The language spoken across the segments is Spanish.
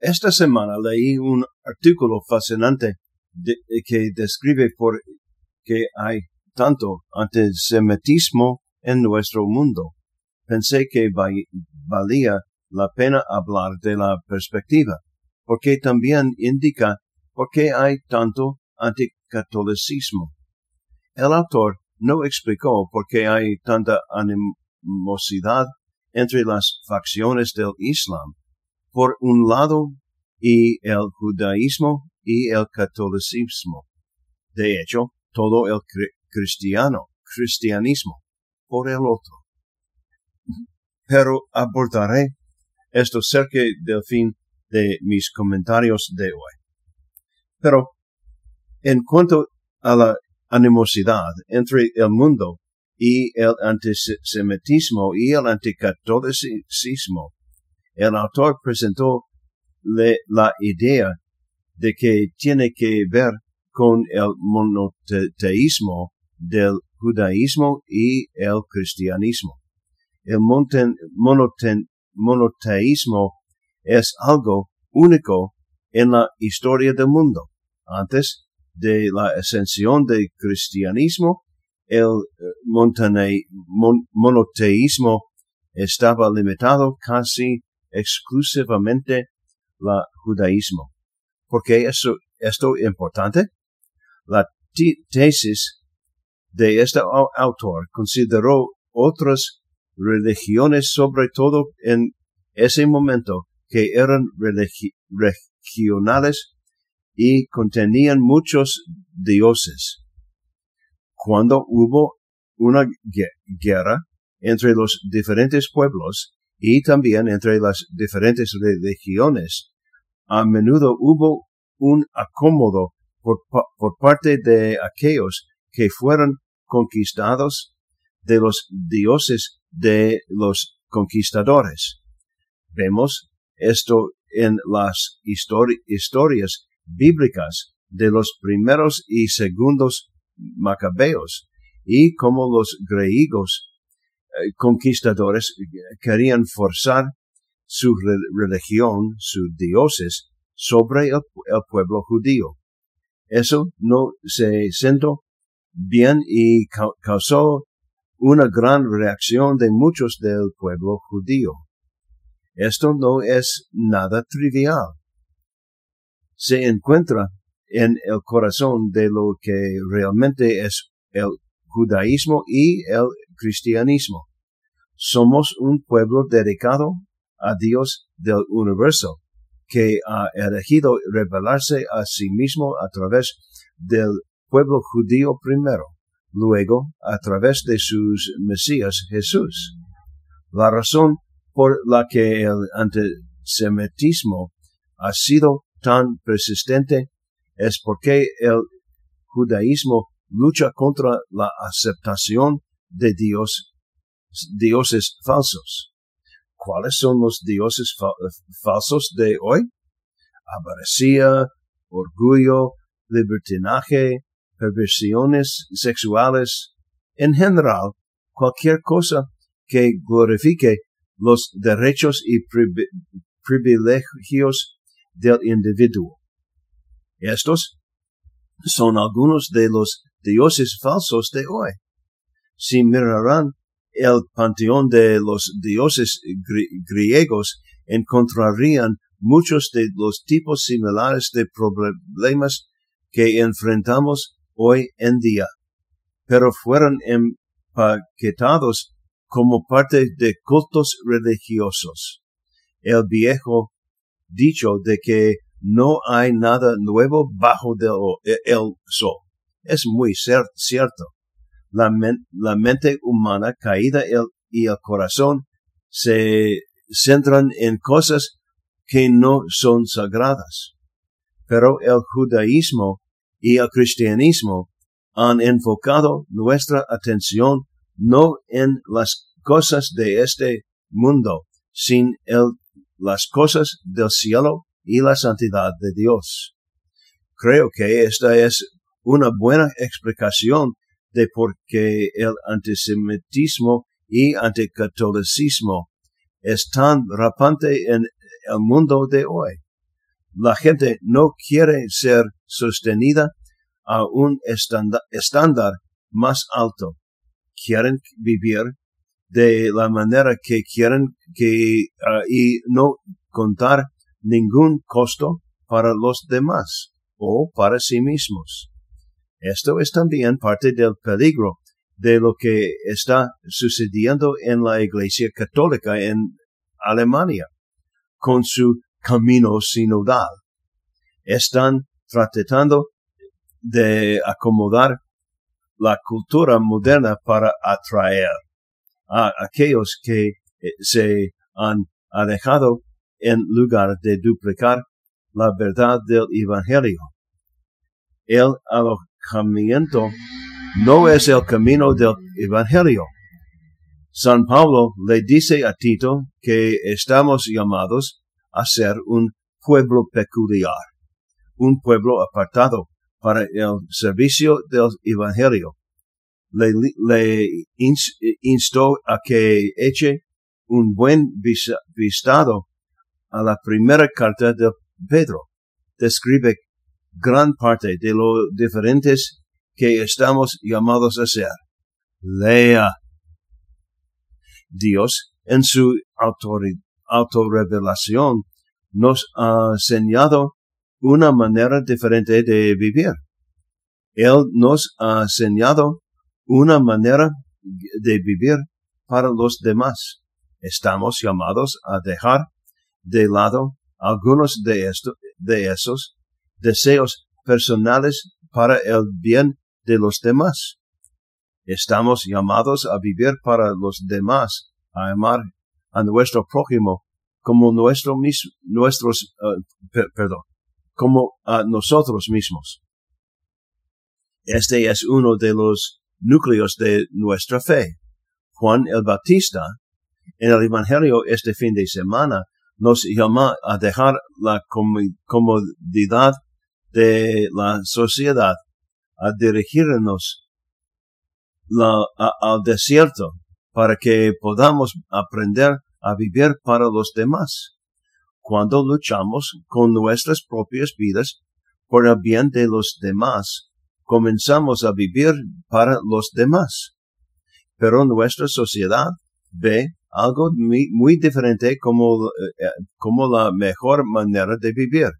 esta semana leí un artículo fascinante que describe por qué hay tanto antisemitismo en nuestro mundo. Pensé que valía la pena hablar de la perspectiva, porque también indica por qué hay tanto anticatolicismo. El autor no explicó por qué hay tanta animosidad entre las facciones del Islam, por un lado, y el judaísmo y el catolicismo. De hecho, todo el cristiano, cristianismo, por el otro. Pero abordaré esto cerca del fin de mis comentarios de hoy. Pero, en cuanto a la animosidad entre el mundo y el antisemitismo y el anticatolicismo, el autor presentó la idea de que tiene que ver con el monoteísmo del judaísmo y el cristianismo. El monoteísmo es algo único en la historia del mundo. Antes de la ascensión del cristianismo, el eh, monoteísmo estaba limitado casi exclusivamente al judaísmo. ¿Por qué esto es importante? La tesis de este autor consideró otras religiones, sobre todo en ese momento, que eran regionales y contenían muchos dioses. Cuando hubo una guerra entre los diferentes pueblos y también entre las diferentes religiones, a menudo hubo un acomodo por, parte de aquellos que fueron conquistados de los dioses de los conquistadores. Vemos esto en las historias bíblicas de los primeros y segundos macabeos y como los griegos conquistadores querían forzar su religión, sus dioses, sobre el, pueblo judío. Eso no se sentó bien y causó una gran reacción de muchos del pueblo judío. Esto no es nada trivial. Se encuentra en el corazón de lo que realmente es el judaísmo y el cristianismo. Somos un pueblo dedicado a Dios del universo, que ha elegido revelarse a sí mismo a través del pueblo judío primero, luego a través de sus Mesías Jesús. La razón por la que el antisemitismo ha sido tan persistente es porque el judaísmo lucha contra la aceptación de Dios, dioses falsos. ¿Cuáles son los dioses falsos de hoy? Avaricia, orgullo, libertinaje, perversiones sexuales, en general, cualquier cosa que glorifique los derechos y privilegios del individuo. Estos son algunos de los dioses falsos de hoy. Si mirarán el panteón de los dioses griegos, encontrarían muchos de los tipos similares de problemas que enfrentamos hoy en día, pero fueron empaquetados como parte de cultos religiosos. El viejo dicho de que no hay nada nuevo bajo el sol es muy cierto la, mente humana caída y el corazón se centran en cosas que no son sagradas. Pero el judaísmo y el cristianismo han enfocado nuestra atención no en las cosas de este mundo, sin el, las cosas del cielo y la santidad de Dios. Creo que esta es una buena explicación de por qué el antisemitismo y anticatolicismo es tan rapante en el mundo de hoy. la gente no quiere ser sostenida a un estándar más alto. Quieren vivir de la manera que quieren que, ah, y no contar ningún costo para los demás o para sí mismos. Esto es también parte del peligro de lo que está sucediendo en la Iglesia Católica en Alemania con su camino sinodal. Están tratando de acomodar la cultura moderna para atraer a aquellos que eh, se han alejado en lugar de duplicar la verdad del Evangelio. El alojamiento no es el camino del Evangelio. San Pablo le dice a Tito que estamos llamados a ser un pueblo peculiar, un pueblo apartado para el servicio del Evangelio. Le, instó a que eche un buen vistado a la primera carta de Pedro. Describe gran parte de lo diferentes que estamos llamados a ser. Lea. Dios, en su autorrevelación, nos ha enseñado una manera diferente de vivir. Él nos ha enseñado una manera de vivir para los demás. Estamos llamados a dejar de lado algunos de, de esos deseos personales para el bien de los demás. Estamos llamados a vivir para los demás, a amar a nuestro prójimo como nuestro nuestros, uh, perdón, como a nosotros mismos. Este es uno de los núcleos de nuestra fe. Juan el Bautista, en el Evangelio este fin de semana, nos llama a dejar la comodidad de la sociedad, a dirigirnos al desierto para que podamos aprender a vivir para los demás. Cuando luchamos con nuestras propias vidas por el bien de los demás, comenzamos a vivir para los demás. Pero nuestra sociedad ve algo muy, diferente como, eh, eh, como la mejor manera de vivir.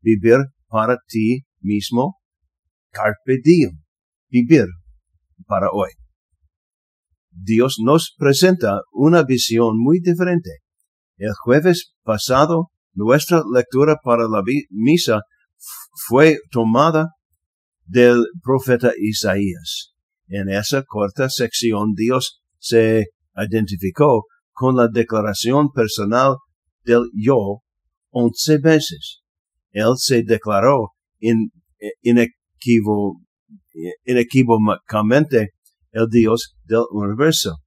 Vivir para ti mismo, carpe diem. Vivir para hoy. Dios nos presenta una visión muy diferente. El jueves pasado, nuestra lectura para la misa fue tomada del profeta Isaías. En esa corta sección Dios se identificó con la declaración personal del yo once veces. Él se declaró inequívocamente el Dios del universo.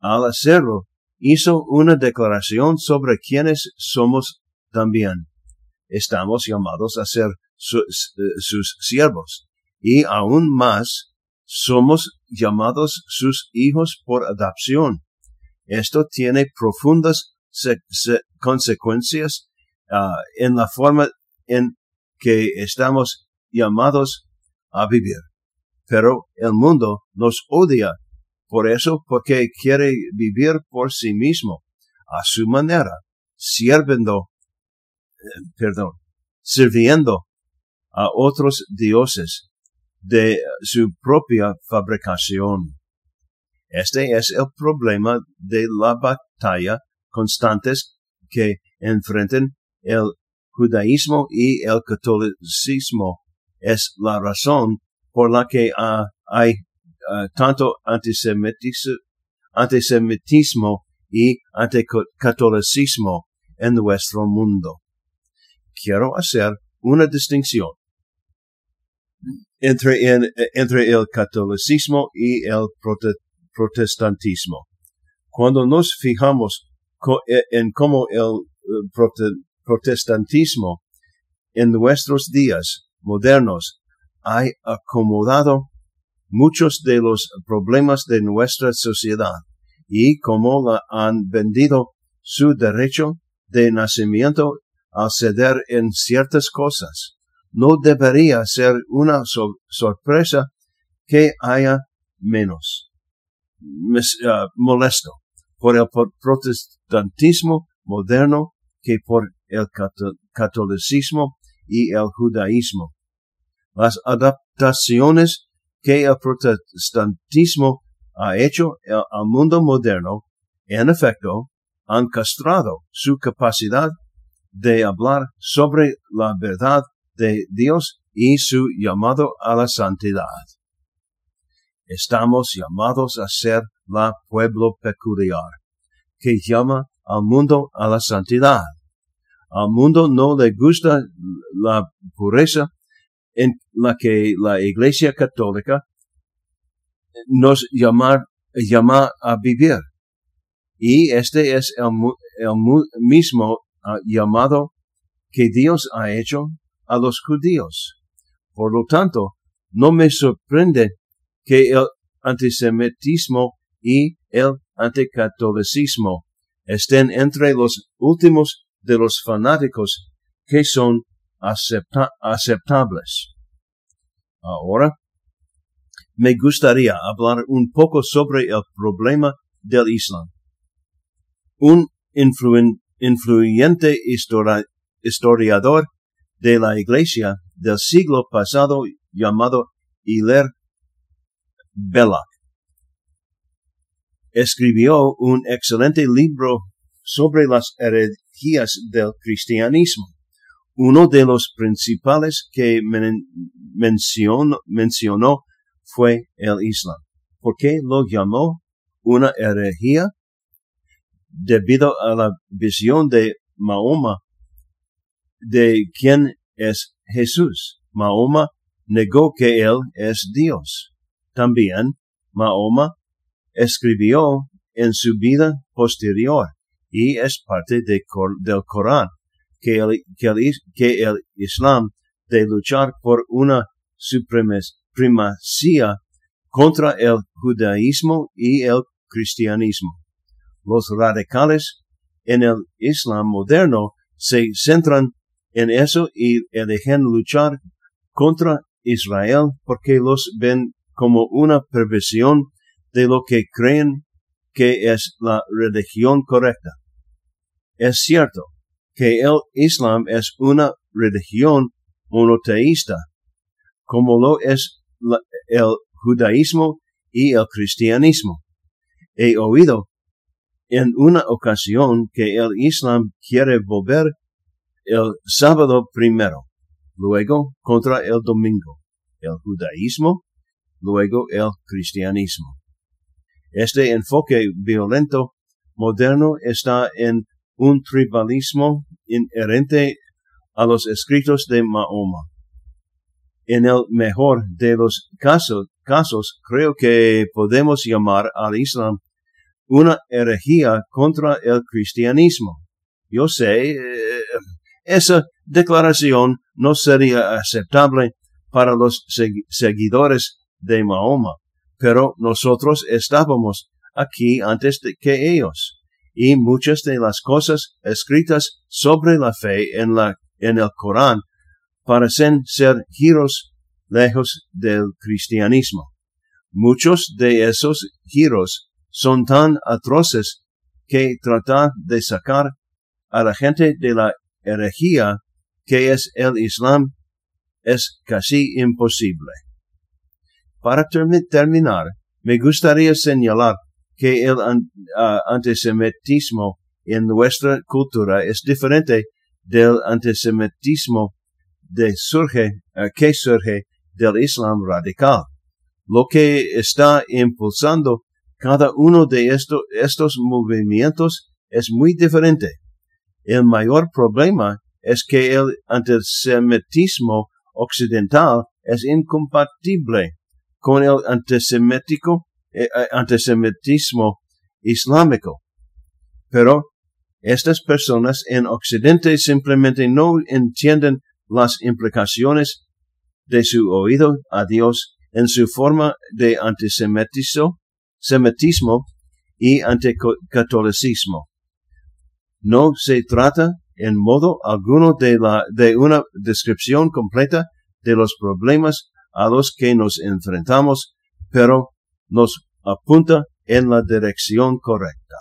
Al hacerlo, hizo una declaración sobre quienes somos también. Estamos llamados a ser sus siervos y aún más somos llamados sus hijos por adopción. Esto tiene profundas consecuencias ah, en la forma en que estamos llamados a vivir pero el mundo nos odia por eso, porque quiere vivir por sí mismo, a su manera, sirviendo, eh, perdón, sirviendo a otros dioses de su propia fabricación. Este es el problema de la batalla constantes que enfrentan el judaísmo y el catolicismo. Es la razón por la que uh, hay uh, tanto antisemitismo, y anticatolicismo en nuestro mundo. Quiero hacer una distinción entre, en, entre el catolicismo y el protestantismo. Cuando nos fijamos en cómo el eh, protestantismo en nuestros días modernos ha acomodado muchos de los problemas de nuestra sociedad y como la han vendido su derecho de nacimiento al ceder en ciertas cosas. No debería ser una sorpresa que haya menos uh, molesto por el protestantismo moderno que por el catolicismo y el judaísmo. Las adaptaciones que el protestantismo ha hecho al mundo moderno, en efecto, han castrado su capacidad de hablar sobre la verdad de Dios y su llamado a la santidad. Estamos llamados a ser la pueblo peculiar, que llama al mundo a la santidad. Al mundo no le gusta la pureza en la que la Iglesia Católica nos llama, a vivir. Y este es el, mismo ah, llamado que Dios ha hecho a los judíos. Por lo tanto, no me sorprende que el antisemitismo y el anticatolicismo estén entre los últimos de los fanáticos que son aceptables. Ahora, me gustaría hablar un poco sobre el problema del Islam. Un influyente historiador de la Iglesia del siglo pasado llamado Hilaire Belloc escribió un excelente libro sobre las del cristianismo. Uno de los principales que mencionó, fue el Islam. ¿Por qué lo llamó una herejía? Debido a la visión de Mahoma de quién es Jesús. Mahoma negó que él es Dios. También Mahoma escribió en su vida posterior y es parte del Corán que el, que el, Islam de luchar por una supremacía contra el judaísmo y el cristianismo. Los radicales en el Islam moderno se centran en eso y eligen luchar contra Israel porque los ven como una perversión de lo que creen que es la religión correcta. Es cierto que el Islam es una religión monoteísta, como lo es el judaísmo y el cristianismo. He oído en una ocasión que el Islam quiere volver el sábado primero, luego contra el domingo, el judaísmo, luego el cristianismo. Este enfoque violento moderno está en un tribalismo inherente a los escritos de Mahoma. En el mejor de los casos, casos creo que podemos llamar al Islam una herejía contra el cristianismo. Yo sé, eh, esa declaración no sería aceptable para los seguidores de Mahoma pero nosotros estábamos aquí antes que ellos, y muchas de las cosas escritas sobre la fe en, la, en el Corán parecen ser giros lejos del cristianismo. Muchos de esos giros son tan atroces que tratar de sacar a la gente de la herejía que es el Islam es casi imposible. Para terminar, me gustaría señalar que el antisemitismo en nuestra cultura es diferente del antisemitismo de surge, que surge del Islam radical. Lo que está impulsando cada uno de estos movimientos es muy diferente. El mayor problema es que el antisemitismo occidental es incompatible con el antisemítico, antisemitismo islámico. Pero estas personas en Occidente simplemente no entienden las implicaciones de su oído a Dios en su forma de antisemitismo semitismo y anticatolicismo. No se trata en modo alguno de, la, de una descripción completa de los problemas a los que nos enfrentamos, pero nos apunta en la dirección correcta.